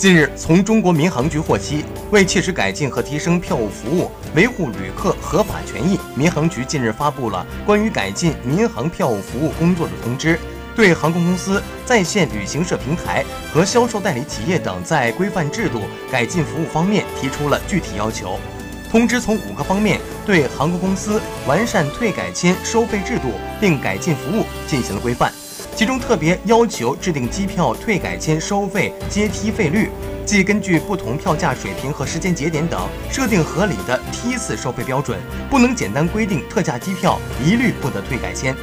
近日，从中国民航局获悉，为切实改进和提升票务服务，维护旅客合法权益，民航局近日发布了关于改进民航票务服务工作的通知，对航空公司、在线旅行社平台和销售代理企业等在规范制度、改进服务方面提出了具体要求。通知从五个方面对航空公司完善退改签收费制度并改进服务进行了规范。其中特别要求制定机票退改签收费阶梯费率，即根据不同票价水平和时间节点等，设定合理的梯次收费标准，不能简单规定特价机票一律不得退改签。